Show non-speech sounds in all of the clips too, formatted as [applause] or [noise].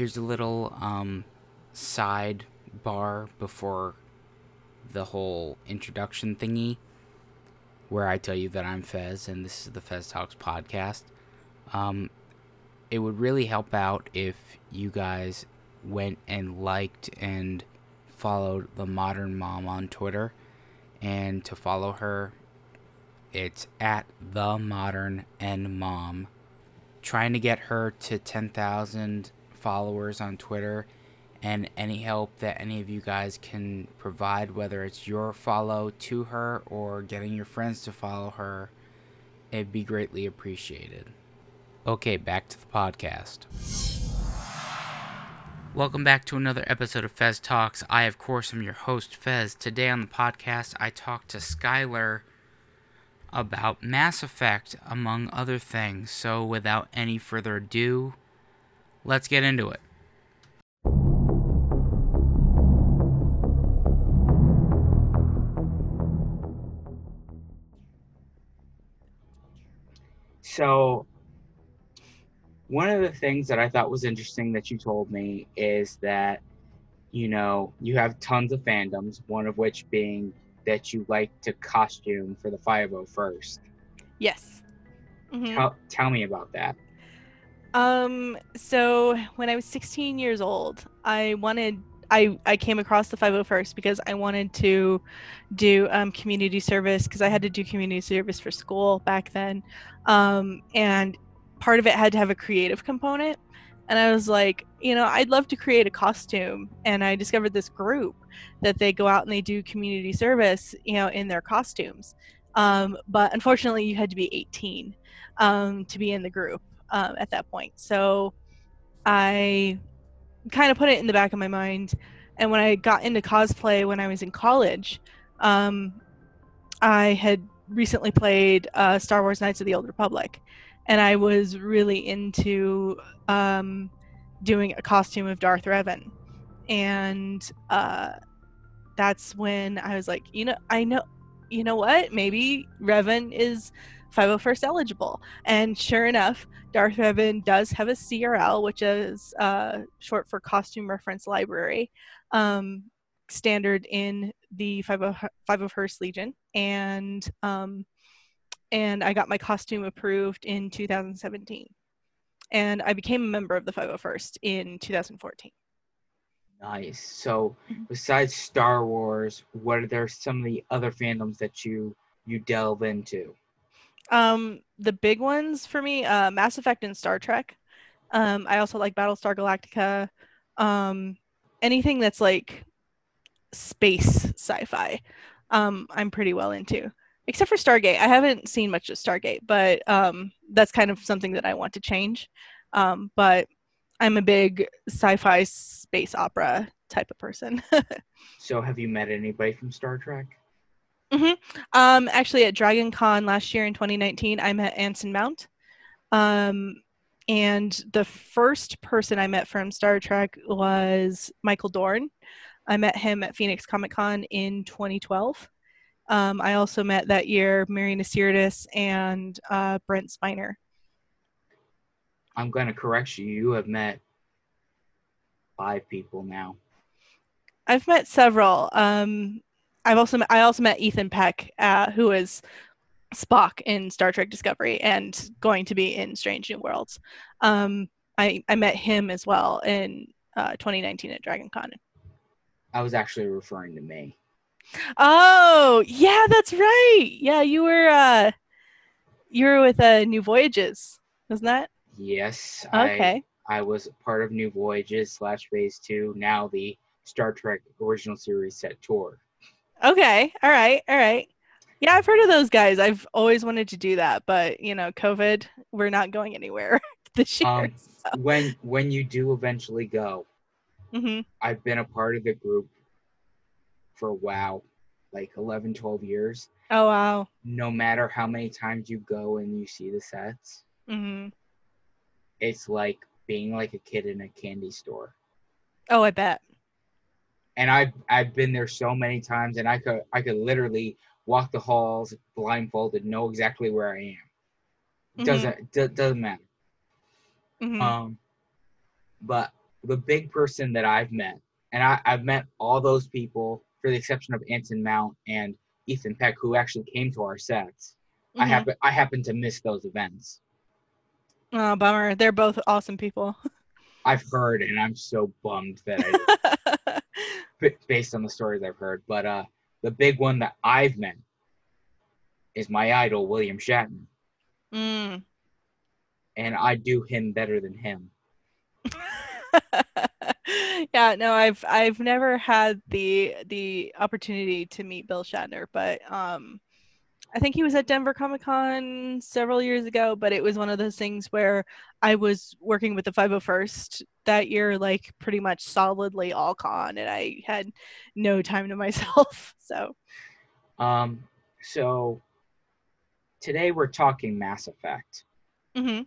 here's a little um, side bar before the whole introduction thingy where I tell you that I'm Fez and this is the Fez Talks podcast. Um, it would really help out if you guys went and liked and followed the modern mom on Twitter. And to follow her, it's at the modern and mom. Trying to get her to 10,000 followers on Twitter and any help that any of you guys can provide, whether it's your follow to her or getting your friends to follow her, it'd be greatly appreciated. Okay, back to the podcast. Welcome back to another episode of Fez Talks. I, of course, am your host, Fez. Today on the podcast, I talked to Skylar about Mass Effect, among other things. So, without any further ado, let's get into it. So, one of the things that I thought was interesting that you told me is that, you know, you have tons of fandoms, one of which being that you like to costume for the 501st. Yes. Mhm. Tell, tell me about that. Um. So when I was 16 years old, I wanted. I I came across the 501st because I wanted to do um, community service because I had to do community service for school back then, um, and part of it had to have a creative component. And I was like, you know, I'd love to create a costume. And I discovered this group that they go out and they do community service, you know, in their costumes. Um, but unfortunately, you had to be 18 um, to be in the group um, at that point. So I kind of put it in the back of my mind. And when I got into cosplay when I was in college, um, I had recently played uh, Star Wars Knights of the Old Republic. And I was really into um, doing a costume of Darth Revan. And uh, that's when I was like, you know, I know, you know what? Maybe Revan is 501st eligible. And sure enough, Darth Revan does have a CRL, which is uh, short for Costume Reference Library, um, standard in the 501st Legion. And um, and I got my costume approved in 2017. And I became a member of the 501st in 2014. Nice. So, besides Star Wars, what are there some of the other fandoms that you you delve into? Um, the big ones for me, uh, Mass Effect and Star Trek. Um, I also like Battlestar Galactica. Um, anything that's like space sci-fi, um, I'm pretty well into. Except for Stargate, I haven't seen much of Stargate, but um, that's kind of something that I want to change. Um, but I'm a big sci-fi space opera type of person. [laughs] So, have you met anybody from Star Trek? Hmm Um, actually, at Dragon Con last year in 2019, I met Anson Mount. Um, and the first person I met from Star Trek was Michael Dorn. I met him at Phoenix Comic Con in 2012. Um, I also met that year Marina Sirtis and uh, Brent Spiner. I'm going to correct you. You have met five people now. I've met several. Um, I've also met, I also met Ethan Peck, uh, who is Spock in Star Trek Discovery and going to be in Strange New Worlds. Um, I I met him as well in uh, 2019 at Dragon Con. I was actually referring to me. Oh yeah, that's right. Yeah, you were uh, you were with uh, New Voyages, wasn't that? Yes. Okay. I, I was part of New Voyages slash Phase Two. Now the Star Trek original series set tour. Okay. All right. All right. Yeah, I've heard of those guys. I've always wanted to do that, but you know, COVID, we're not going anywhere [laughs] this year. Um, when when you do eventually go, hmm I've been a part of the group for wow, like 11, 12 years. Oh wow. No matter how many times you go and you see the sets, hmm it's like being like a kid in a candy store. Oh, I bet. And I've I've been there so many times, and I could I could literally walk the halls blindfolded, know exactly where I am. Mhm. Doesn't do, doesn't matter. Mhm. Um, but the big person that I've met, and I, I've met all those people for the exception of Anson Mount and Ethan Peck, who actually came to our sets. I Mhm. happen I happen to miss those events. Oh, bummer. They're both awesome people. I've heard, and I'm so bummed that I [laughs] [laughs] based on the stories I've heard. But uh, the big one that I've met is my idol, William Shatner, mm. and I do him better than him. [laughs] yeah, no, I've I've never had the the opportunity to meet Bill Shatner, but um I think he was at Denver Comic Con several years ago, but it was one of those things where I was working with the 501st that year, like pretty much solidly all con, and I had no time to [laughs] myself. So, Um, so today we're talking Mass Effect. Mm-hmm.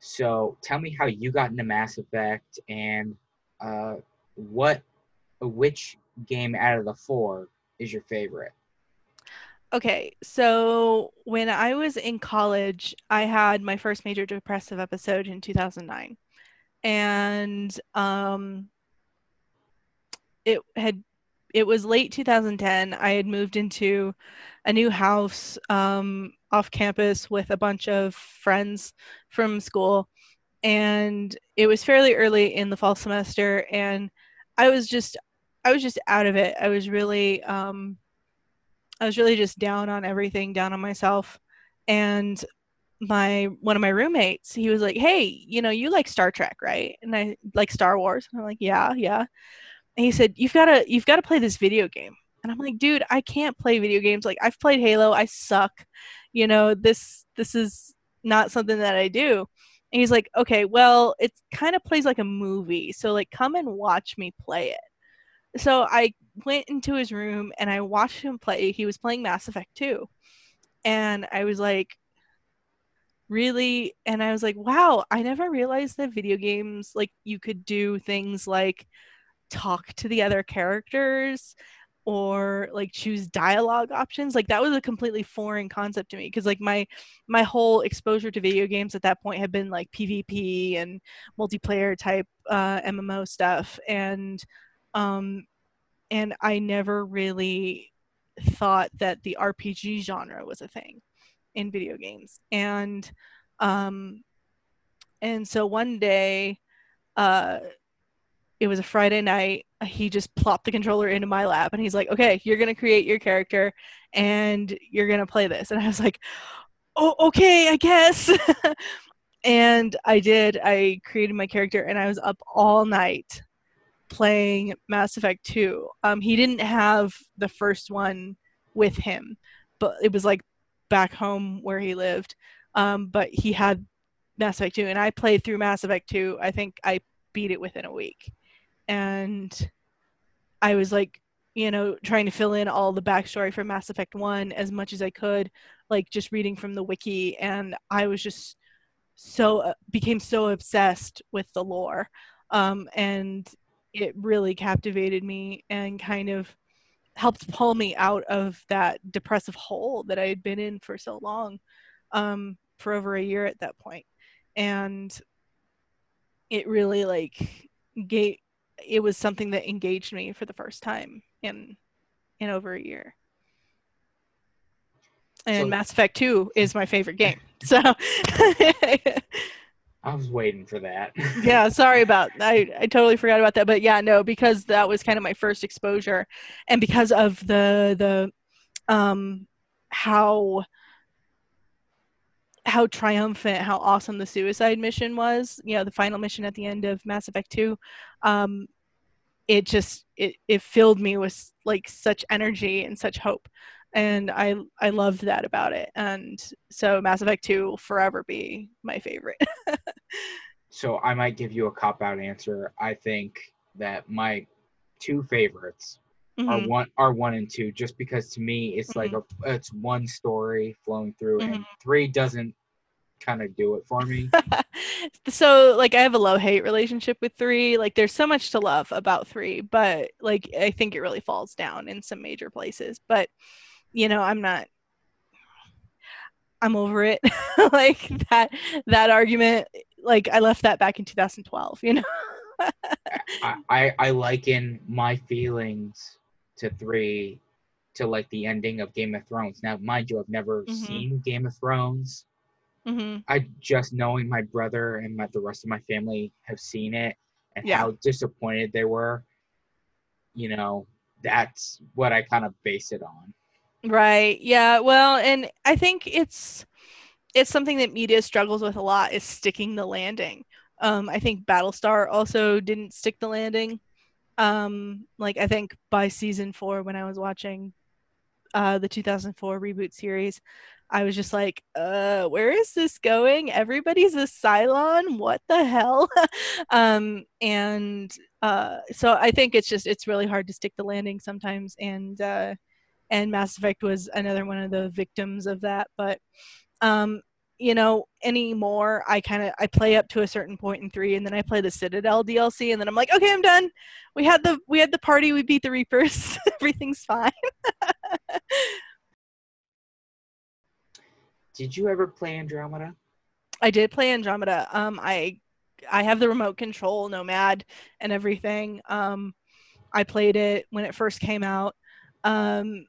So tell me how you got into Mass Effect and uh, what, which game out of the four is your favorite? Okay, so when I was in college, I had my first major depressive episode in 2009. And um it had it was late 2010. I had moved into a new house um off campus with a bunch of friends from school and it was fairly early in the fall semester and I was just I was just out of it. I was really um I was really just down on everything, down on myself. And my one of my roommates, he was like, "Hey, you know, you like Star Trek, right?" And I like Star Wars. And I'm like, "Yeah, yeah." And he said, "You've got to you've got to play this video game." And I'm like, "Dude, I can't play video games. Like I've played Halo. I suck. You know, this this is not something that I do." And he's like, "Okay, well, it kind of plays like a movie. So like come and watch me play it." So I went into his room and I watched him play. He was playing Mass Effect 2. And I was like, really? And I was like, wow, I never realized that video games, like, you could do things like talk to the other characters or like choose dialogue options like that was a completely foreign concept to me because like my my whole exposure to video games at that point had been like pvp and multiplayer type uh, mmo stuff and um and I never really thought that the RPG genre was a thing in video games. And um and so one day uh it was a Friday night, he just plopped the controller into my lap and he's like, "Okay, you're to create your character and you're to play this." And I was like, "Oh, okay, I guess." [laughs] and I did. I created my character and I was up all night playing Mass Effect 2. Um, he didn't have the first one with him, but it was like back home where he lived. Um, but he had Mass Effect 2, and I played through Mass Effect 2. I think I beat it within a week. And I was like, you know, trying to fill in all the backstory for Mass Effect 1 as much as I could, like just reading from the wiki. And I was just so, uh, became so obsessed with the lore. Um, and it really captivated me and kind of helped pull me out of that depressive hole that I had been in for so long, um, for over a year at that point. And it really like gave it was something that engaged me for the first time in in over a year. And So- Mass Effect 2 is my favorite game. So [laughs] [laughs] I was waiting for that. [laughs] yeah sorry about I, I totally forgot about that but yeah no because that was kind of my first exposure and because of the the um how how triumphant how awesome the suicide mission was you know the final mission at the end of mass effect 2 um it just it, it filled me with like such energy and such hope and i i loved that about it and so mass effect 2 will forever be my favorite [laughs] so I might give you a cop out answer. I think that my two favorites are Mhm. one are one and two, just because to me it's like a it's one story flowing through, and three doesn't kind of do it for me. [laughs] so like i have a love hate relationship with three like there's so much to love about three but like i think it really falls down in some major places but you know i'm not i'm over it [laughs] like that that argument like i left that back in 2012 you know [laughs] I, I I liken my feelings to three to like the ending of Game of Thrones. Now, mind you, I've never Mhm. seen Game of Thrones. hmm I just knowing my brother and my, the rest of my family have seen it and Yeah. how disappointed they were. You know, that's what I kind of base it on. Right. Yeah. Well, and I think it's it's something that media struggles with a lot is sticking the landing. Um, I think Battlestar also didn't stick the landing. Um, like I think by season four, when I was watching uh, the 2004 reboot series, I was just like, uh, where is this going? Everybody's a Cylon. What the hell? [laughs] um, and uh, so I think it's just it's really hard to stick the landing sometimes, and uh, and Mass Effect was another one of the victims of that. But um, you know, anymore, I kind of I play up to a certain point in three, and then I play the Citadel DLC, and then I'm like, okay, I'm done. We had the we had the party. We beat the Reapers. [laughs] Everything's fine. [laughs] Did you ever play Andromeda? I did play Andromeda. Um, I I have the remote control Nomad and everything. Um, I played it when it first came out. Um,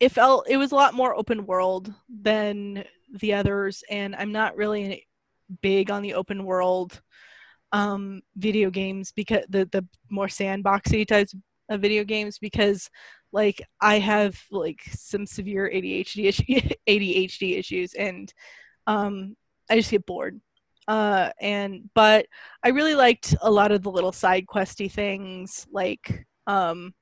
it felt it was a lot more open world than the others, and I'm not really big on the open world um, video games because the the more sandboxy types of video games because like I have like some severe ADHD issue, [laughs] ADHD issues and um, I just get bored. Uh, and but I really liked a lot of the little side questy things. Like um,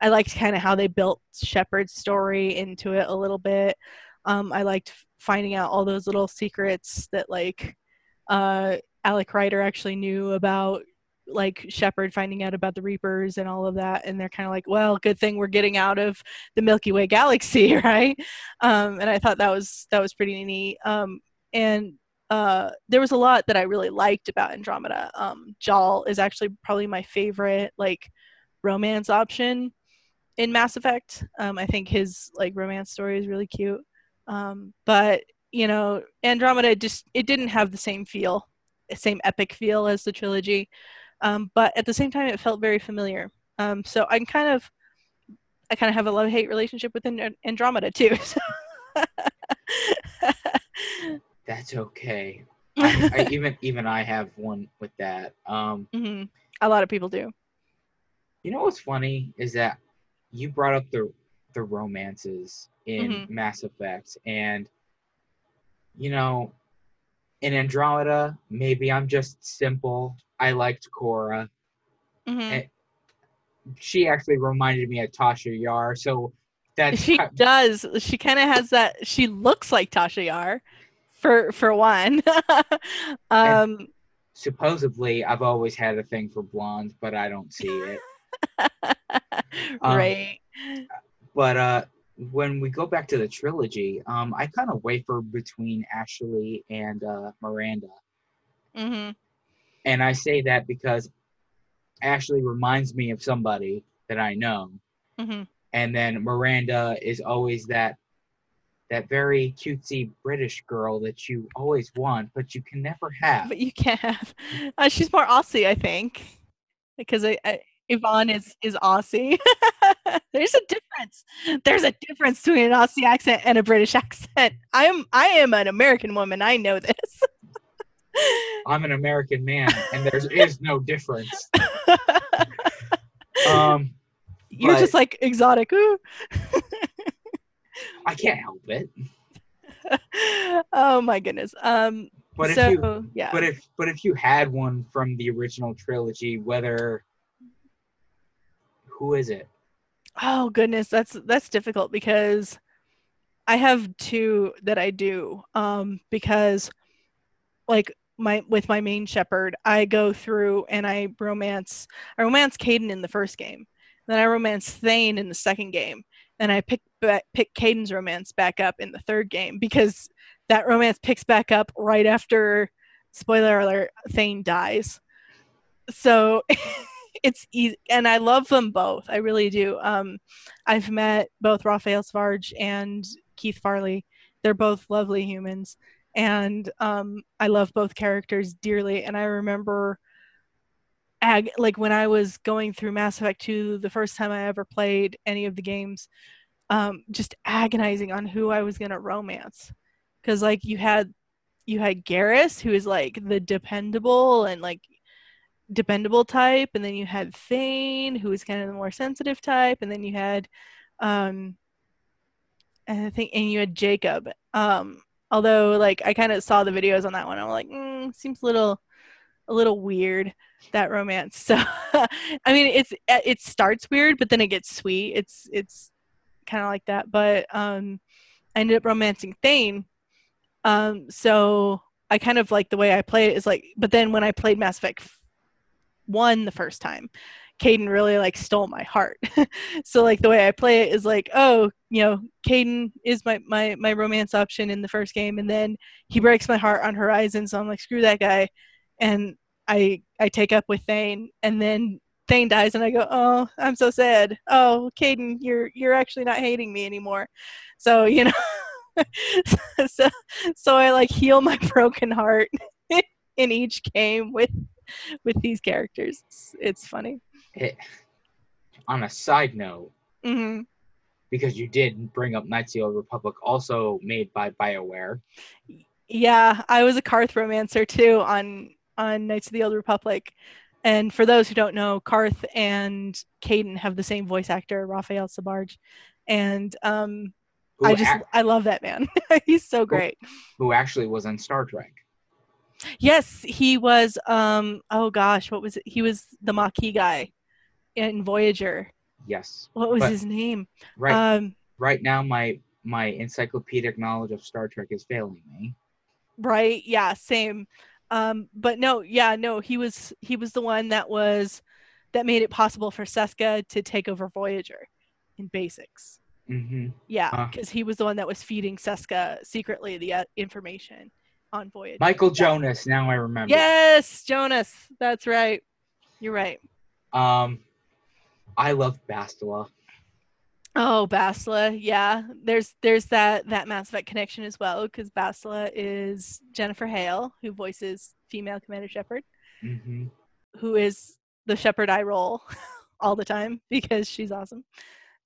I liked kind of how they built Shepard's story into it a little bit. Um, I liked finding out all those little secrets that like uh, Alec Ryder actually knew about like Shepard finding out about the Reapers and all of that, and they're kind of like, well, good thing we're getting out of the Milky Way galaxy, [laughs] right? Um, and I thought that was that was pretty neat. Um, and uh, there was a lot that I really liked about Andromeda. Um, Jaal is actually probably my favorite like romance option in Mass Effect. Um, I think his like romance story is really cute. Um, but you know, Andromeda just it didn't have the same feel, same epic feel as the trilogy. Um, but at the same time, it felt very familiar. Um, so I'm kind of, I kind of have a love hate relationship with Andromeda too. [laughs] That's okay. [laughs] I, I, even even I have one with that. Um, hmm A lot of people do. You know what's funny is that you brought up the the romances in Mhm. Mass Effect, and you know, in Andromeda, maybe I'm just simple. I liked Cora. hmm Eh, She actually reminded me of Tasha Yar, so that's She ki- does. She kind of has that. She looks like Tasha Yar, for for one. [laughs] um, supposedly I've always had a thing for blondes, but I don't see it. [laughs] Um, right. But uh, when we go back to the trilogy, um, I kind of waver between Ashley and uh, Miranda, hmm and I say that because Ashley reminds me of somebody that I know, hmm and then Miranda is always that that very cutesy British girl that you always want, but you can never have. But you can't have. Uh, she's more Aussie, I think, because I, I, Yvonne is is Aussie. [laughs] There's a difference. There's a difference between an Aussie accent and a British accent. I am I am an American woman. I know this. [laughs] I'm an American man, and there is no difference. Um, You're just like exotic. Ooh. I can't help it. [laughs] oh my goodness. Um. But so if you yeah. But if but if you had one from the original trilogy, whether who is it? Oh goodness, that's that's difficult because I have two that I do. Um, because like my with my main Shepard, I go through and I romance I romance Kaidan in the first game. Then I romance Thane in the second game. And I pick pick Kaidan's romance back up in the third game because that romance picks back up right after spoiler alert Thane dies. So [laughs] it's easy and I love them both. I really do. Um I've met both Raphael Sbarge and Keith Farley. They're both lovely humans and um I love both characters dearly and I remember ag like when I was going through Mass Effect 2 the first time I ever played any of the games, um, just agonizing on who I was gonna romance. Cause like you had you had Garrus, who is like the dependable and like dependable type, and then you had Thane, who was kind of the more sensitive type, and then you had um and I think and you had Jacob. Um although like I kind of saw the videos on that one, I'm like, mm, seems a little a little weird that romance. [laughs] So I mean it's it starts weird, but then it gets sweet. It's it's kind of like that. But um I ended up romancing Thane. Um so I kind of like the way I play it is like but then when I played Mass Effect 1 the first time, Kaidan really like stole my heart. [laughs] so like the way I play it is like, oh, you know, Kaidan is my, my my romance option in the first game, and then he breaks my heart on Horizon, so I'm like, screw that guy, and I I take up with Thane, and then Thane dies, and I go, oh, I'm so sad. Oh, Kaidan, you're you're actually not hating me anymore. So you know, [laughs] so so I like heal my [laughs] broken heart in each game with [laughs] with these characters. It's, it's funny. It, on a side note, hmm because you did bring up Knights of the Old Republic, also made by BioWare. Yeah, I was a Carth romancer too on on Knights of the Old Republic. And for those who don't know, Carth and Kaidan have the same voice actor, Raphael Sbarge. And um, I just ac- I love that man. [laughs] He's so great. who actually was on Star Trek. Yes, he was um oh gosh, what was it? He was the Maquis guy in Voyager. Yes. What was But- his name? Right. Um right now, my my encyclopedic knowledge of Star Trek is failing me. right yeah same um but no yeah no he was he was the one that was that made it possible for seska to take over voyager in basics hmm yeah Uh. because he was the one that was feeding seska secretly the uh, information on voyager Michael. Jonas. Now I remember. yes jonas that's right you're right Um, I love Bastila. oh Bastila, yeah there's there's that that mass effect connection as well because Bastila is jennifer hale who voices female commander shepard hmm who is the Shepard I roll [laughs] all the time because she's awesome.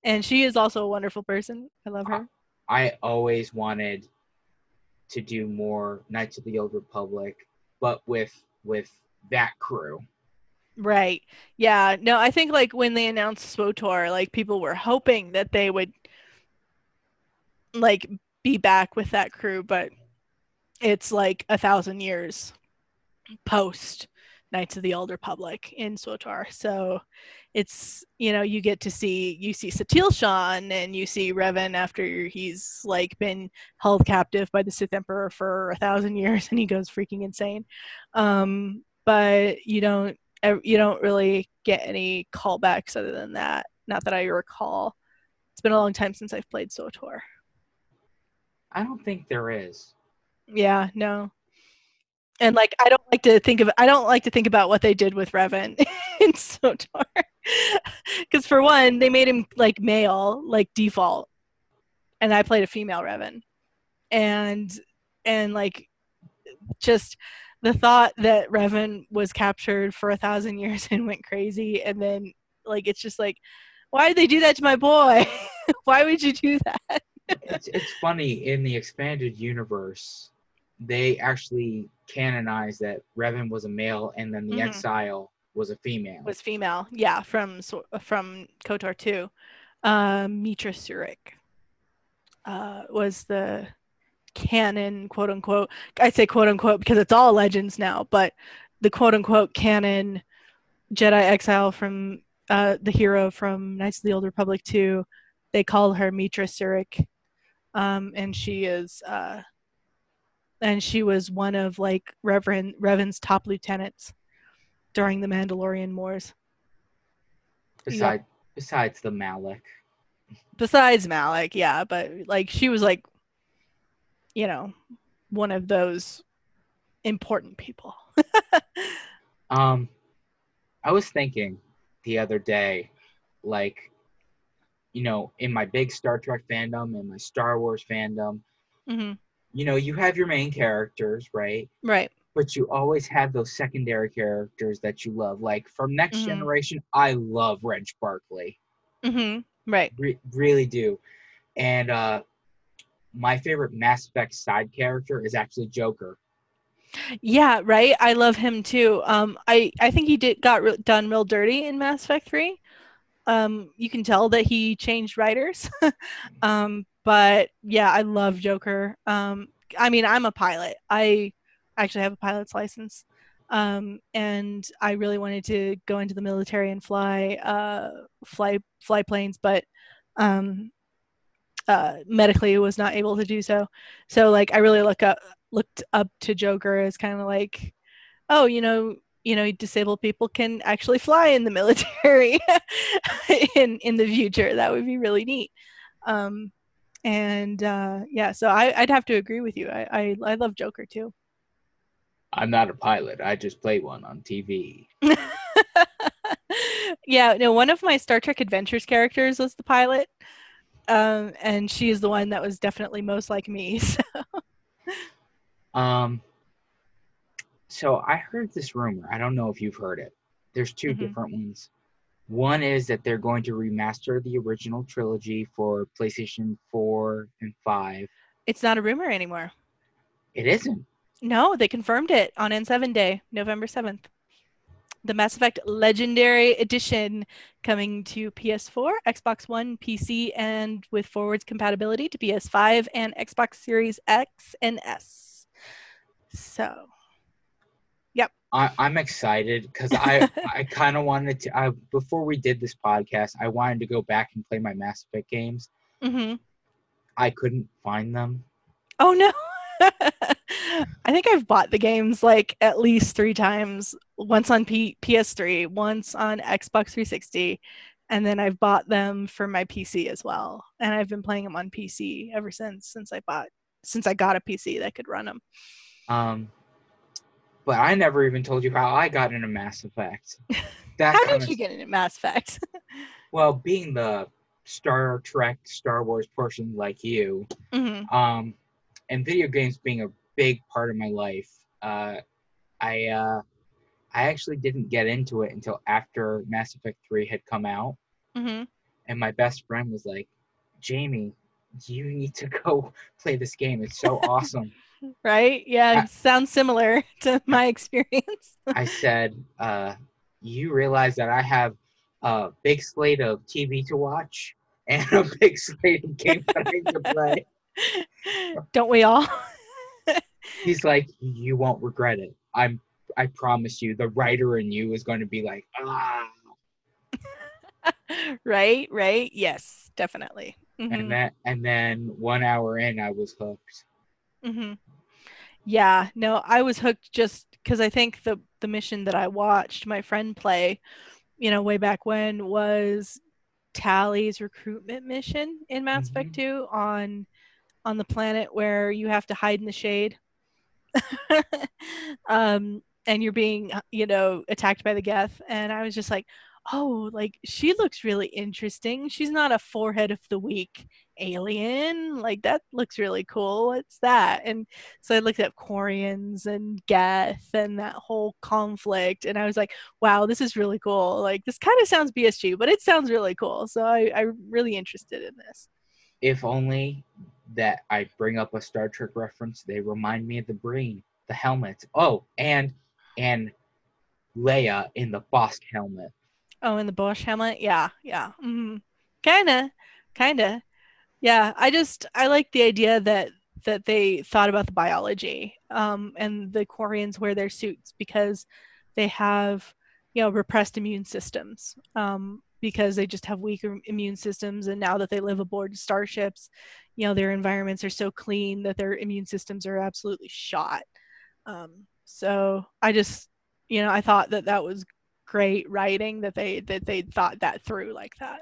And she is also a wonderful person. I love her. I always wanted to do more Knights of the Old Republic, but with with that crew. Right. Yeah. No, I think like when they announced SWTOR, like people were hoping that they would like be back with that crew, but it's like a thousand years post Knights of the Old Republic in SWTOR. So it's you know, you get to see you see Satele Shan and you see Revan after he's like been held captive by the Sith Emperor for a thousand [laughs] years and he goes freaking insane. Um, but you don't you don't really get any callbacks other than that. Not that I recall. It's been a long time since I've played SWTOR. I don't think there is. Yeah, no. And like I don't like to think of I don't like to think about what they did with Revan [laughs] in SWTOR. [laughs] Cuz for one, they made him like male, like default. And I played a female Revan. And and like just the thought that Revan was captured for a thousand years [laughs] and went crazy and then like it's just like why did they do that to my boy? why would you do that? it's it's funny in the expanded universe, they actually canonized that Revan was a male and then the Mhm. exile was a female. was female. Yeah, from from Kotor 2. Um, Meetra Surik uh, was the canon, quote unquote. I say quote unquote because it's all legends now, but the quote unquote canon Jedi exile from uh, the hero from Knights of the Old Republic 2. They call her Meetra Surik, um, and she is. Uh, and she was one of like Reverend Revan's top lieutenants during the Mandalorian Wars. Besides besides the Malak. Besides Malak, yeah, but like she was like, you know, one of those important people. [laughs] Um, I was thinking the other day, like, you know, in my big Star Trek fandom and my Star Wars fandom, hmm you know, you have your main characters, right? Right. but you always have those secondary characters that you love. Like from Next Mhm. Generation, I love Reg Barclay. Mm-hmm. Right. Re- really do. And uh my favorite Mass Effect side character is actually Joker. Yeah, right. I love him too. Um, I I think he did got re- done real dirty in Mass Effect Three. Um, you can tell that he changed writers. [laughs] um, but yeah, I love Joker. Um, I mean, I'm a pilot. I actually have a pilot's license. Um, and I really wanted to go into the military and fly uh fly fly planes, but um uh medically was not able to do so. So like I really look up looked up to Joker as kind of like, oh, you know, you know, disabled people can actually fly in the military [laughs] in in the future. That would be really neat. Um, and uh, yeah, so I, I'd have to agree with you. I, I I love Joker too. I'm not a pilot. I just play one on TV. [laughs] yeah, no, one of my Star Trek Adventures characters was the pilot. Um, and she is the one that was definitely most like me. [laughs] So. Um so I heard this rumor. I don't know if you've heard it. There's 2 Mhm. different ones. One is that they're going to remaster the original trilogy for PlayStation 4 and 5. It's not a rumor anymore. It isn't. No, they confirmed it on N7 Day, November 7th. The Mass Effect Legendary Edition coming to PS4, Xbox One, PC, and with forwards compatibility to PS5 and Xbox Series X and S. So, I, I'm excited because I [laughs] I kind of wanted to. I before we did this podcast, I wanted to go back and play my Mass Effect games. mhm. I couldn't find them. oh no. [laughs] I think I've bought the games like at least three times. Once on P- PS3, once on Xbox 360, and then I've bought them for my PC as well. And I've been playing them on PC ever since since I bought since I got a PC that could run them. Um, but I never even told you how I got into Mass Effect. [laughs] How did you get into Mass Effect? [laughs] Well, being the Star Trek, Star Wars person like you, hmm um, and video games being a big part of my life, uh, I uh, I actually didn't get into it until after Mass Effect Three had come out, hmm and my best friend was like, "Jamie, you need to [laughs] go play this game. It's so awesome." Right? Yeah, I- sounds similar [laughs] to my experience. [laughs] I said, uh, "You realize that I have a big slate of TV to watch and a [laughs] big slate of games that I need to play." Don't we all? He's like, "You won't regret it. I'm. I promise you. The writer in you is going to be like, ah." right? Right? Yes, definitely. Mhm. And then, and then one hour in, I was hooked. hmm Yeah, no, I was hooked just because I think the the mission that I watched my friend play, you know, way back when was Tali's recruitment mission in Mass Effect 2 on on the planet where you have to hide in the shade. [laughs] um and you're being, you know, attacked by the Geth and I was just like, "Oh, like she looks really interesting. She's not a forehead of the week alien. Like that looks really cool. What's that?" And so I looked at Quarians and Geth and that whole conflict, and I was like, "Wow, this is really cool. Like this kind of sounds BSG, but it sounds really cool." So I, I'm really interested in this. If only that I bring up a Star Trek reference, they remind me of the Breen, the helmet. Oh, and and Leia in the Boushh helmet. Oh, in the Boushh helmet. yeah, yeah, hmm kinda, kinda, yeah. I just I like the idea that that they thought about the biology, um, and the Quarians wear their suits because they have, you know, repressed immune systems, um, because they just have weaker immune systems, and now that they live aboard starships, you know, their environments are so clean that their immune systems are absolutely shot. Um, so I just, you know, I thought that that was great writing that they that they thought that through like that.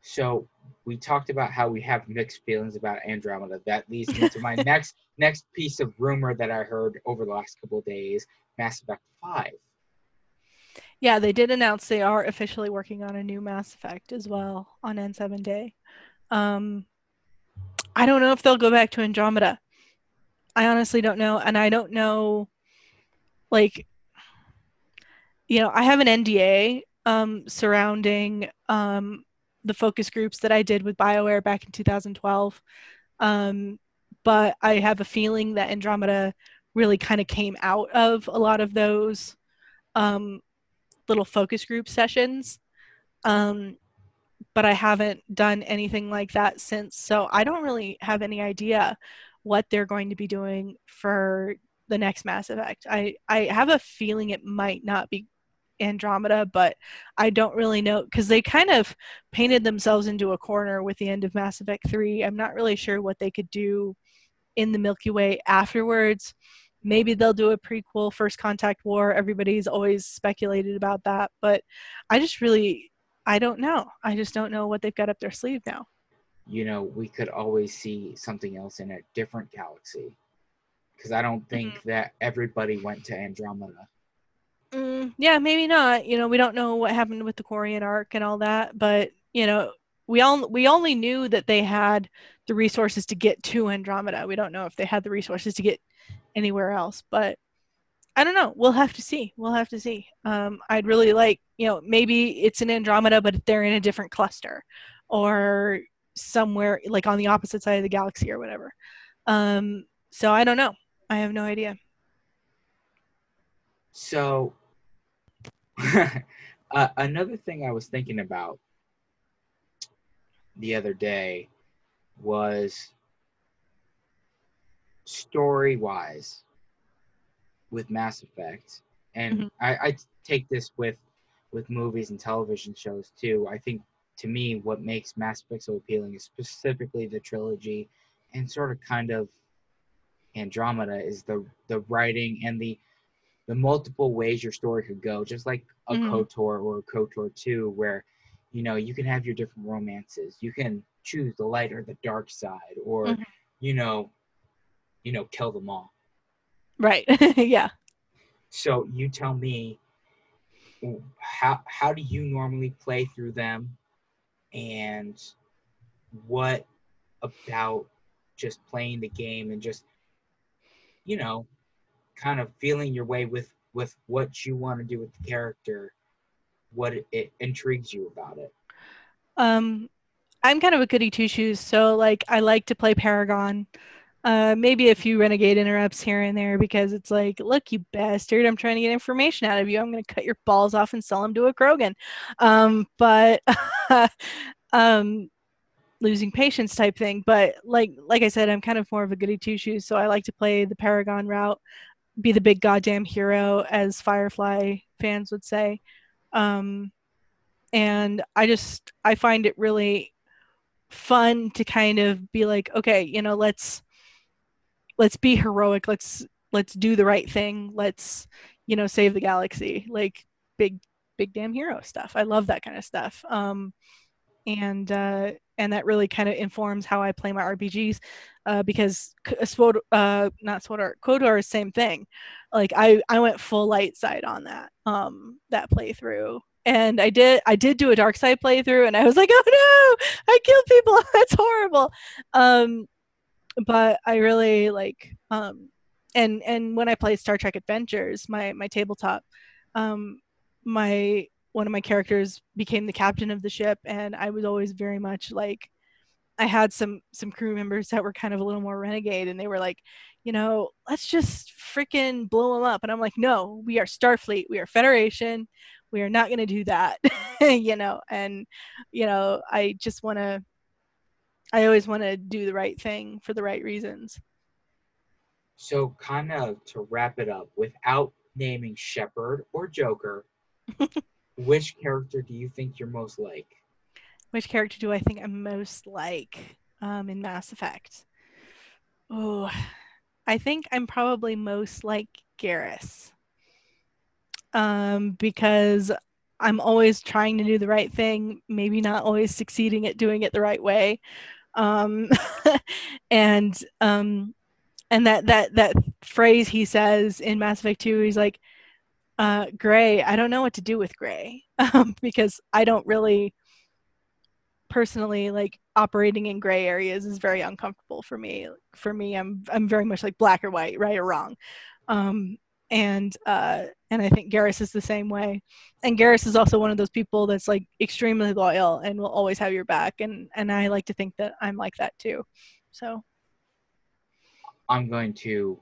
So we talked about how we have mixed feelings about Andromeda. That leads me to my [laughs] next next piece of rumor that I heard over the last couple of days: Mass Effect Five. Yeah, they did announce they are officially working on a new Mass Effect as well on N7 Day. Um, I don't know if they'll go back to Andromeda. I honestly don't know, and I don't know like you know, I have an NDA um, surrounding um, the focus groups that I did with BioWare back in 2012. Um, but I have a feeling that Andromeda really kind of came out of a lot of those um, little focus group sessions. Um, but I haven't done anything like that since. So I don't really have any idea what they're going to be doing for the next Mass Effect. I, I have a feeling it might not be Andromeda, but I don't really know because they kind of painted themselves into a corner with the end of Mass Effect 3. I'm not really sure what they could do in the Milky Way afterwards. Maybe they'll do a prequel, First Contact War. Everybody's always speculated about that, but I just really, I don't know. I just don't know what they've got up their sleeve now. You know, we could always see something else in a different galaxy because I don't think mm-hmm. that everybody went to Andromeda. Mm, yeah, maybe not. You know, we don't know what happened with the Quarian arc and all that, but you know, we all we only knew that they had the resources to get to Andromeda. We don't know if they had the resources to get anywhere else, but I don't know. We'll have to see. We'll have to see. Um, I'd really like, you know, maybe it's in Andromeda, but they're in a different cluster, or somewhere like on the opposite side of the galaxy or whatever. Um, so I don't know. I have no idea. So [laughs] uh, another thing I was thinking about the other day was story wise with Mass Effect, and mm-hmm. I, I take this with with movies and television shows too. I think to me, what makes Mass Effect so appealing is specifically the trilogy, and sort of kind of Andromeda is the the writing and the the multiple ways your story could go, just like a mm-hmm. KOTOR or a KOTOR 2, where you know you can have your different romances. You can choose the light or the dark side, or mm-hmm. you know, you know, kill them all. Right. [laughs] yeah. So you tell me how how do you normally play through them, and what about just playing the game and just you know kind of feeling your way with with what you want to do with the character what it, it intrigues you about it um i'm kind of a goody two shoes so like i like to play paragon uh, maybe a few renegade interrupts here and there because it's like, look, you bastard, I'm trying to get information out of you. I'm going to cut your balls off and sell them to a Krogan. Um, but [laughs] um, losing patience type thing. But like like I said, I'm kind of more of a goody two shoes, so I like to play the Paragon route be the big goddamn hero, as Firefly fans would say. Um, and I just I find it really fun to kind of be like, okay, you know, let's let's be heroic. Let's let's do the right thing. Let's you know save the galaxy. Like big big damn hero stuff. I love that kind of stuff. Um, and uh, and that really kind of informs how I play my RPGs uh, because Sword, uh, not SWTOR, KOTOR is the same thing. Like I, I went full light side on that um, that playthrough, and I did I did do a dark side playthrough, and I was like, oh no, I killed people. [laughs] That's horrible. Um, but I really like um, and and when I played Star Trek Adventures, my my tabletop, um, my one of my characters became the captain of the ship and i was always very much like i had some some crew members that were kind of a little more renegade and they were like you know let's just freaking blow them up. And i'm like no we are starfleet. We are federation. We are not going to do that. [laughs] You know and you know i just want to i always want to do the right thing for the right reasons. So kind of to wrap it up without naming shepard or joker [laughs] which character do you think you're most like? Which character do I think I'm most like um, in Mass Effect? Oh, I think I'm probably most like Garrus. Um, because I'm always trying to do the right thing, maybe not always succeeding at doing it the right way. Um, [laughs] and um, and that that that phrase he says in Mass Effect 2, he's like, uh, gray, I don't know what to do with gray [laughs] um, because I don't really personally like operating in gray areas is very uncomfortable for me. For me, I'm I'm very much like black or white, right or wrong. Um, and uh, and I think Garrus is the same way. And Garrus is also one of those people that's like extremely loyal and will always have your back. And and I like to think that I'm like that too. So I'm going to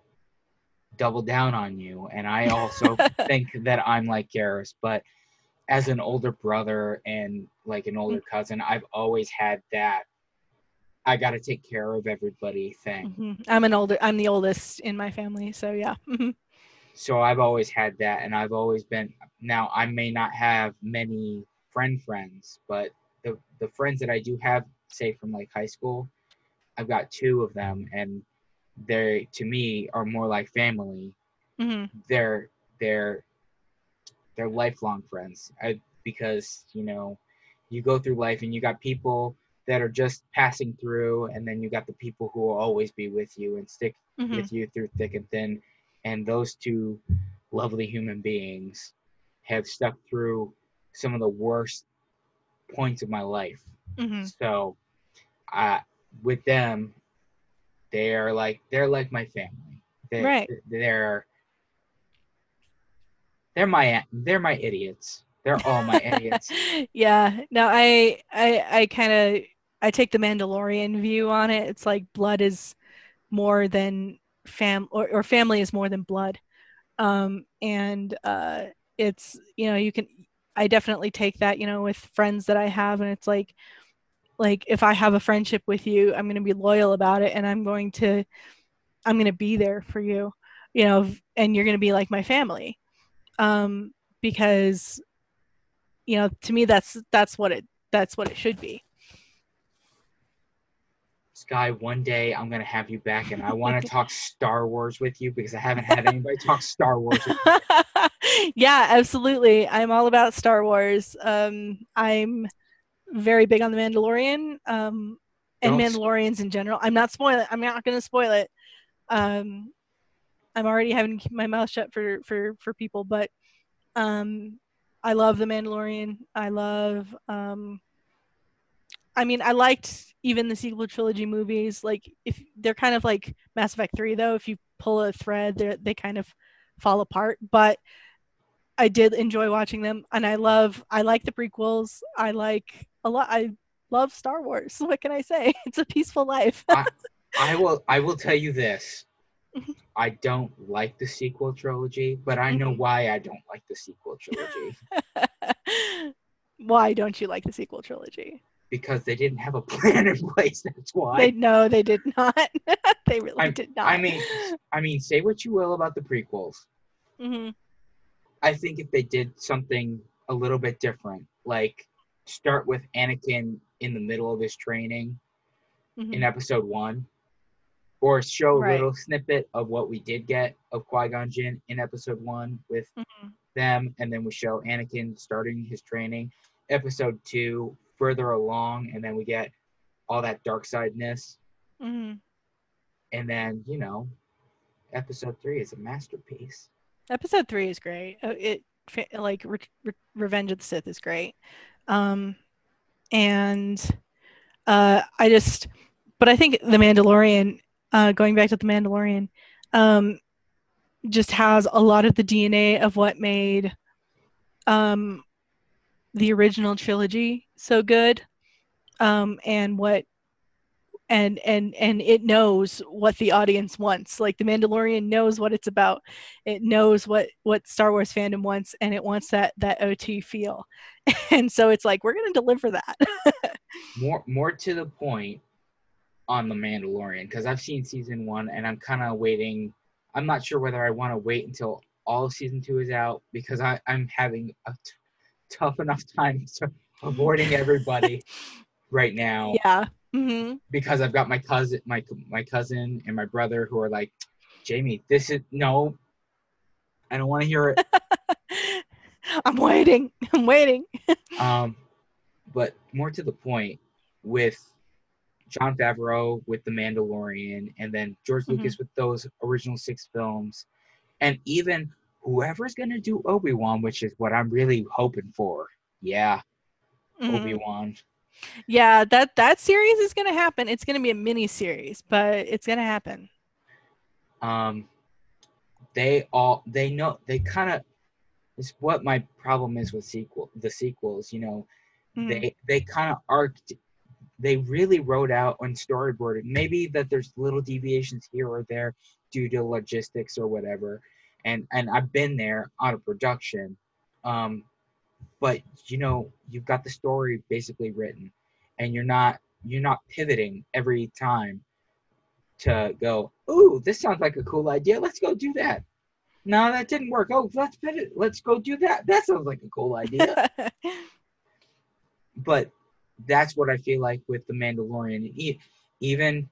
double down on you, and I also [laughs] think that I'm like Garrus, but as an older brother and like an older cousin, I've always had that I got to take care of everybody thing. hmm I'm an older. I'm the oldest in my family, so yeah. hmm So I've always had that, and I've always been. Now I may not have many friend friends, but the the friends that I do have, say from like high school, I've got two of them, and they to me are more like family. hmm They're they're they're lifelong friends. I because you know you go through life and you got people that are just passing through, and then you got the people who will always be with you and stick hmm with you through thick and thin. And those two lovely human beings have stuck through some of the worst points of my life. hmm So, I, with them, they are like they're like my family. They, Right. They're they're my they're my idiots. They're all my idiots. [laughs] yeah. No, I I I kind of I take the Mandalorian view on it. It's like blood is more than fam or, or family is more than blood. Um and uh it's you know you can I definitely take that, you know, with friends that I have and it's like like if I have a friendship with you, I'm going to be loyal about it and I'm going to I'm going to be there for you, you know, and you're going to be like my family. Um because you know, to me that's that's what it that's what it should be. Sky, one day I'm gonna have you back, and I want to [laughs] talk Star Wars with you because I haven't had anybody talk Star Wars. With [laughs] yeah, absolutely. I'm all about Star Wars. Um, I'm very big on the Mandalorian um, and Don't Mandalorians in general. I'm not spoiling. I'm not going to spoil it. Um, I'm already having to keep my mouth shut for for for people, but um, I love the Mandalorian. I love. Um, I mean, I liked even the sequel trilogy movies. Like, if they're kind of like Mass Effect Three, though, if you pull a thread, they they kind of fall apart. But I did enjoy watching them, and I love. I like the prequels. I like a lot. I love Star Wars. [laughs] What can I say? It's a peaceful life. I will. I will tell you this. I don't like the sequel trilogy, but I know Mhm. why I don't like the sequel trilogy [laughs] Why don't you like the sequel trilogy? because they didn't have a plan in place. That's why. They no, they did not. [laughs] they really I- did not. I mean, I mean, say what you will about the prequels. hmm I think if they did something a little bit different, like start with Anakin in the middle of his training hmm in episode one, or show a Right. little snippet of what we did get of Qui Gon Jinn in episode one with Mhm. them, and then we show Anakin starting his training. Episode two, further along, and then we get all that dark sideness, hmm and then you know, episode three is a masterpiece. Episode three is great. Uh, It like Re- Re- Revenge of the Sith is great, um, and uh, I just, but I think the Mandalorian, uh, going back to the Mandalorian, um, just has a lot of the DNA of what made um, the original trilogy so good, um, and what and and and it knows what the audience wants. Like the mandalorian knows what it's about. It knows what what star wars fandom wants and it wants that that ot feel. [laughs] And so it's like we're going to deliver that. [laughs] More more to the point on the Mandalorian because I've seen season one and I'm kind of waiting. I'm not sure whether I want to wait until all season two is out because I, I'm having a t- tough enough time [laughs] avoiding everybody right now. Yeah hmm because I've got my cousin, my my cousin and my brother who are like, Jamie, this is no, I don't want to hear it. [laughs] i'm waiting i'm waiting [laughs] Um, but more to the point, with Jon Favreau with The Mandalorian, and then George Mhm. Lucas with those original six films, and even whoever's gonna do Obi Wan, which is what I'm really hoping for. Yeah, Mhm. Obi Wan. Yeah that that series is going to happen it's going to be a mini series but it's going to happen Um, they all they know they kind of it's what my problem is with sequel the sequels you know Mhm. they they kind of arced they really wrote out and storyboarded. maybe that there's little deviations here or there due to logistics or whatever and and i've been there on a production um but you know you've got the story basically written and you're not you're not pivoting every time to go ooh this sounds like a cool idea let's go do that no that didn't work oh let's pivot let's go do that that sounds like a cool idea [laughs] but that's what I feel like with the Mandalorian. Even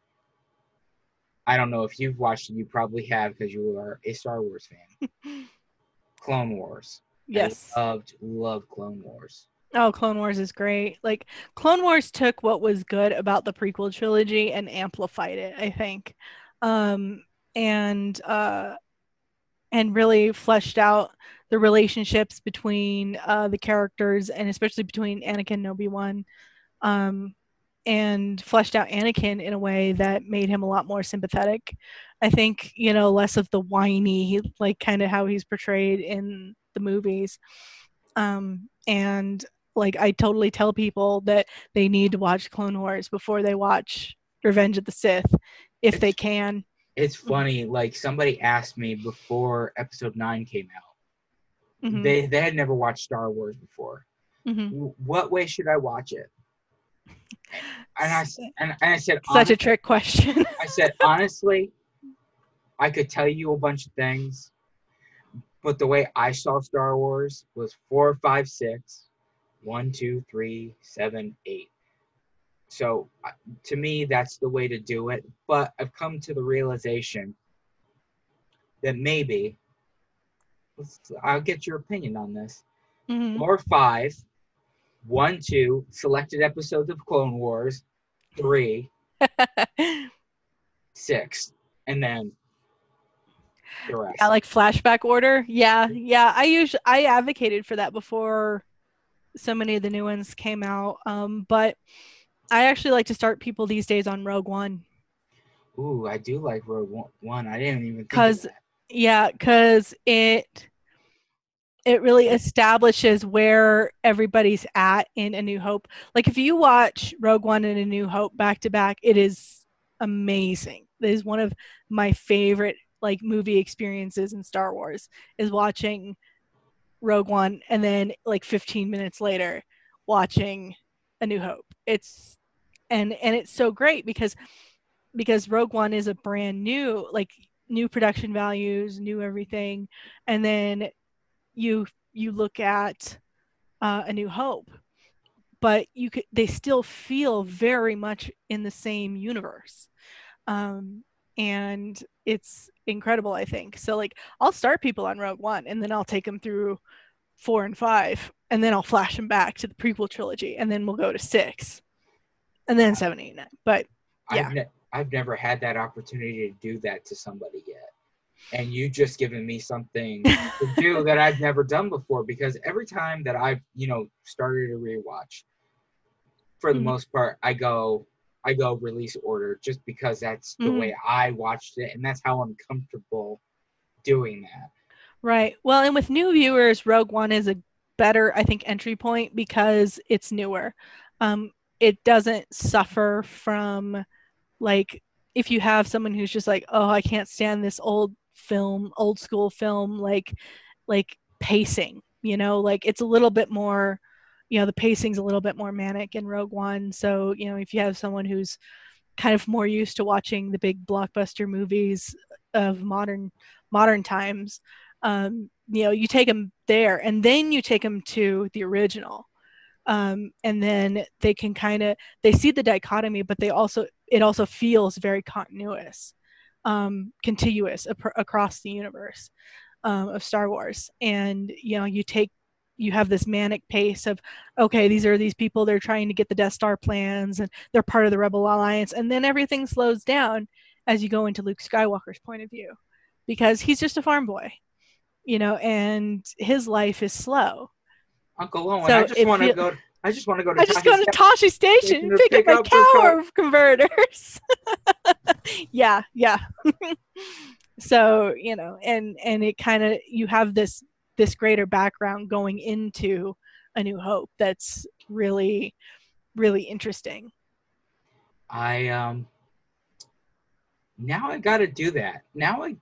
I don't know if you've watched it, you probably have because you are a Star Wars fan. [laughs] Clone Wars. Yes. I loved loved Clone Wars. Oh, Clone Wars is great. Like Clone Wars took what was good about the prequel trilogy and amplified it, I think. Um and uh and really fleshed out the relationships between uh the characters and especially between Anakin and Obi-Wan. Um and fleshed out Anakin in a way that made him a lot more sympathetic. I think, you know, less of the whiny, like kind of how he's portrayed in the movies. Um and like I totally tell people that they need to watch Clone Wars before they watch Revenge of the Sith if they can. It's funny, like somebody asked me before episode nine came out. Mhm, They they had never watched Star Wars before. mhm. What way should I watch it? And I and, and I said Such a trick question. I said, honestly, [laughs] I could tell you a bunch of things, but the way I saw Star Wars was four, five, six, one, two, three, seven, eight. So uh, to me, that's the way to do it. But I've come to the realization that maybe, I'll get your opinion on this. Mhm. Four, five, one, two, selected episodes of Clone Wars, three, [laughs] six, and then yeah, like flashback order. Yeah, yeah. I usually I advocated for that before so many of the new ones came out. Um, but I actually like to start people these days on Rogue One. Ooh, I do like Rogue One-. I didn't even think of 'Cause- that. Yeah, because it it really establishes where everybody's at in A New Hope. Like if you watch Rogue One and A New Hope back to back, it is amazing. It is one of my favorite like movie experiences in Star Wars is watching Rogue One and then like 15 minutes later watching A New Hope. It's and and it's so great because because Rogue One is a brand new like new production values, new everything, and then you you look at uh, A New Hope, but you could they still feel very much in the same universe, um, and it's incredible. I think so. Like I'll start people on Rogue One, and then I'll take them through four and five, and then I'll flash them back to the prequel trilogy, and then we'll go to six, and then seven, eight, nine. But yeah. I've, ne- I've never had that opportunity to do that to somebody yet. And you just given me something [laughs] to do that I've never done before because every time that I've, you know, started a rewatch, for the Mhm. most part, I go I go release order just because that's the Mhm. way I watched it and that's how I'm comfortable doing that. Right. Well, and with new viewers, Rogue One is a better, I think, entry point because it's newer. Um, it doesn't suffer from like if you have someone who's just like, oh, I can't stand this old film, old school film, like like pacing, you know, like it's a little bit more, you know, the pacing's a little bit more manic in Rogue One. So, you know, if you have someone who's kind of more used to watching the big blockbuster movies of modern modern times, um, you know, you take them there and then you take them to the original. Um, and then they can kind of they see the dichotomy, but they also it also feels very continuous, um, contiguous ap- across the universe um, of Star Wars. And you know, you take you have this manic pace of okay, these are these people they're trying to get the Death Star plans and they're part of the Rebel Alliance, and then everything slows down as you go into Luke Skywalker's point of view because he's just a farm boy, you know, and his life is slow. Uncle Owen, So I just want to you- go I just want to go to I just go to Tosche Station and pick, pick up my car. converters. [laughs] yeah, yeah. [laughs] so you know and and it kind of you have this this greater background going into a new hope that's really really interesting. I um now I got to do that. Now I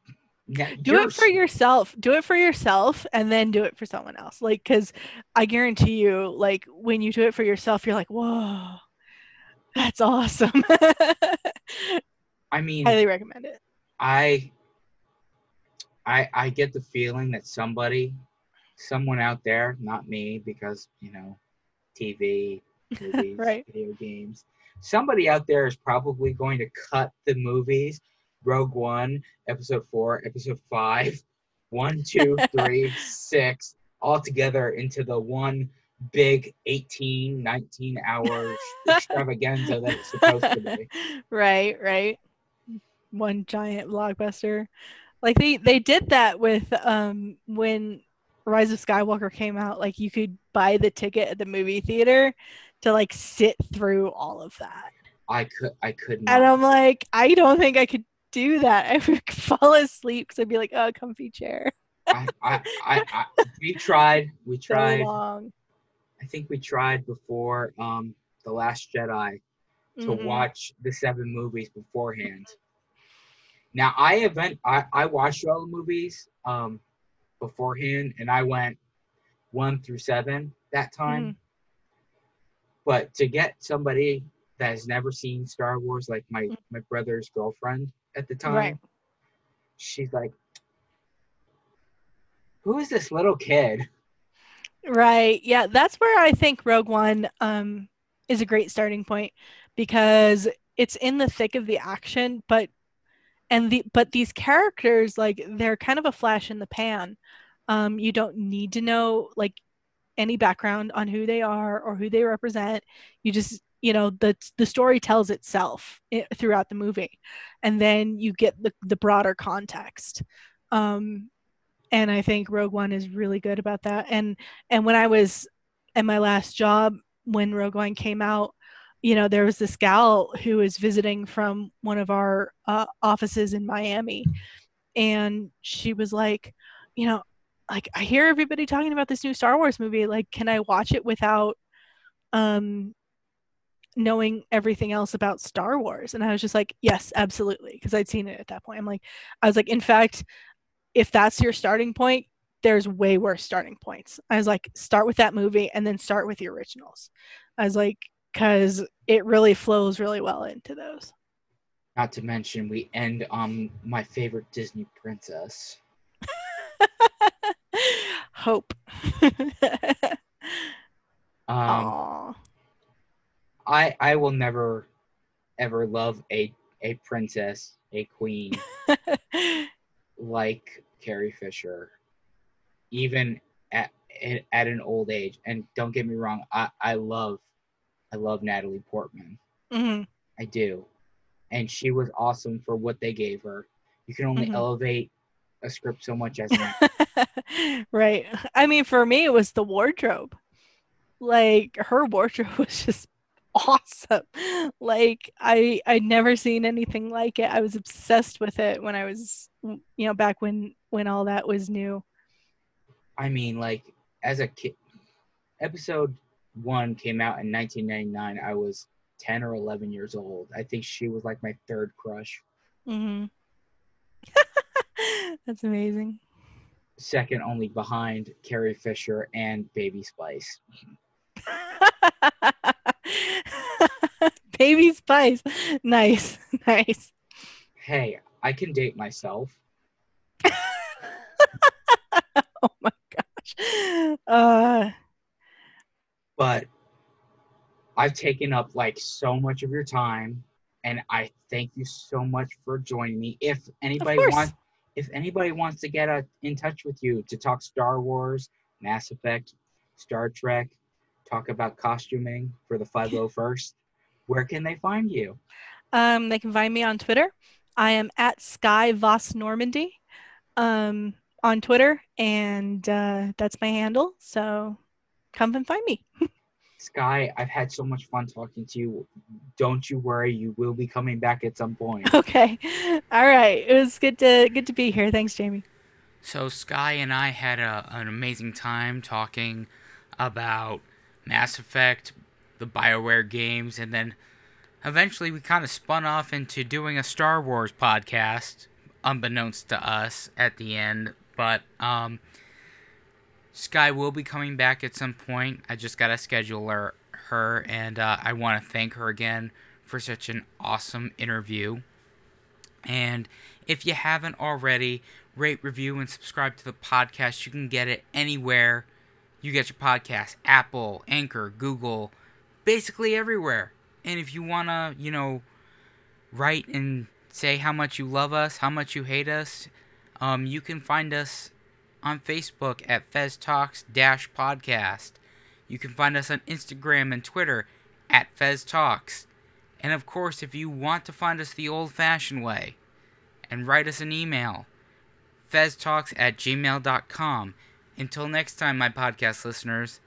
now do it for yourself. Do it for yourself and then do it for someone else. Like because i guarantee you like when you do it for yourself you're like whoa that's awesome. [laughs] I mean, highly recommend it. I I I get the feeling that somebody someone out there, not me because, you know, TV, [laughs] movies, Right. video games. Somebody out there is probably going to cut the movies Rogue One, Episode 4, Episode 5, 1, 2, [laughs] 3, 6, all together into the one big 18, 19 hour extravaganza that it's supposed to be. [laughs] right right one giant blockbuster like they they did that with um when rise of skywalker came out like you could buy the ticket at the movie theater to like sit through all of that I could I could not. and i'm like i don't think i could do that [laughs] i would fall asleep because i'd be like oh comfy chair I, I, I, I, we tried. We [laughs] so tried. long I think we tried before um, the Last Jedi to Mhm. watch the seven movies beforehand. Now I event I, I watched all the movies um, beforehand, and I went one through seven that time. Mhm. But to get somebody that has never seen Star Wars, like my Mm. my brother's girlfriend at the time, Right. she's like, "Who is this little kid?" Right. Yeah, that's where I think Rogue One um is a great starting point because it's in the thick of the action, but and the but these characters like they're kind of a flash in the pan. Um you don't need to know like any background on who they are or who they represent. You just you know the the story tells itself throughout the movie and then you get the the broader context. Um and I think Rogue One is really good about that. And and when I was at my last job when Rogue One came out, you know, there was this gal who was visiting from one of our uh, offices in Miami, and she was like, you know, like I hear everybody talking about this new Star Wars movie. Like, can I watch it without um knowing everything else about Star Wars? And I was just like, yes, absolutely, because I'd seen it at that point. I'm like, I was like, in fact, if that's your starting point, there's way worse starting points. I was like, start with that movie and then start with the originals. I was like, because it really flows really well into those. Not to mention, we end on my favorite Disney princess. [laughs] Hope. [laughs] Um, Aw. I I will never ever love a a princess, a queen [laughs] like Carrie Fisher, even at at at an old age. And don't get me wrong, I I love I love Natalie Portman. Mhm. I do, and she was awesome for what they gave her. You can only Mhm. elevate a script so much as [laughs] right. I mean, for me, it was the wardrobe. Like her wardrobe [laughs] was just awesome. Like I I'd never seen anything like it. I was obsessed with it when I was, you know, back when when all that was new. I mean, like as a kid, episode one came out in 1999. I was 10 or 11 years old. I think she was like my third crush. Mm-hmm. [laughs] That's amazing. second only behind Carrie Fisher and Baby Spice. [laughs] Baby Spice. Nice. [laughs] Nice. Hey, I can date myself. oh my gosh. Uh but I've taken up like so much of your time, and I thank you so much for joining me. If anybody wants, if anybody wants to get uh in touch with you to talk Star Wars, Mass Effect, Star Trek, talk about costuming for the 501st, where can they find you? Um, they can find me on Twitter. I am at Sky Voss Normandy um, on Twitter, and uh, that's my handle. So come and find me. Sky, I've had so much fun talking to you. Don't you worry, you will be coming back at some point. [laughs] Okay. All right. It was good to good to be here. Thanks, Jamie. So Sky and I had a, an amazing time talking about Mass Effect, the BioWare games, and then eventually we kind of spun off into doing a Star Wars podcast, unbeknownst to us at the end. But um, Sky will be coming back at some point. I just gotta schedule her, her and uh, I want to thank her again for such an awesome interview. And if you haven't already, rate, review, and subscribe to the podcast. You can get it anywhere you get your podcast Apple, Anchor, Google, basically everywhere. And if you want to, you know, write and say how much you love us, how much you hate us, um, you can find us on Facebook at Fez Talks Podcast. You can find us on Instagram and Twitter at Fez Talks. And of course, if you want to find us the old fashioned way and write us an email, feztalks at gmail.com. Until next time, my podcast listeners.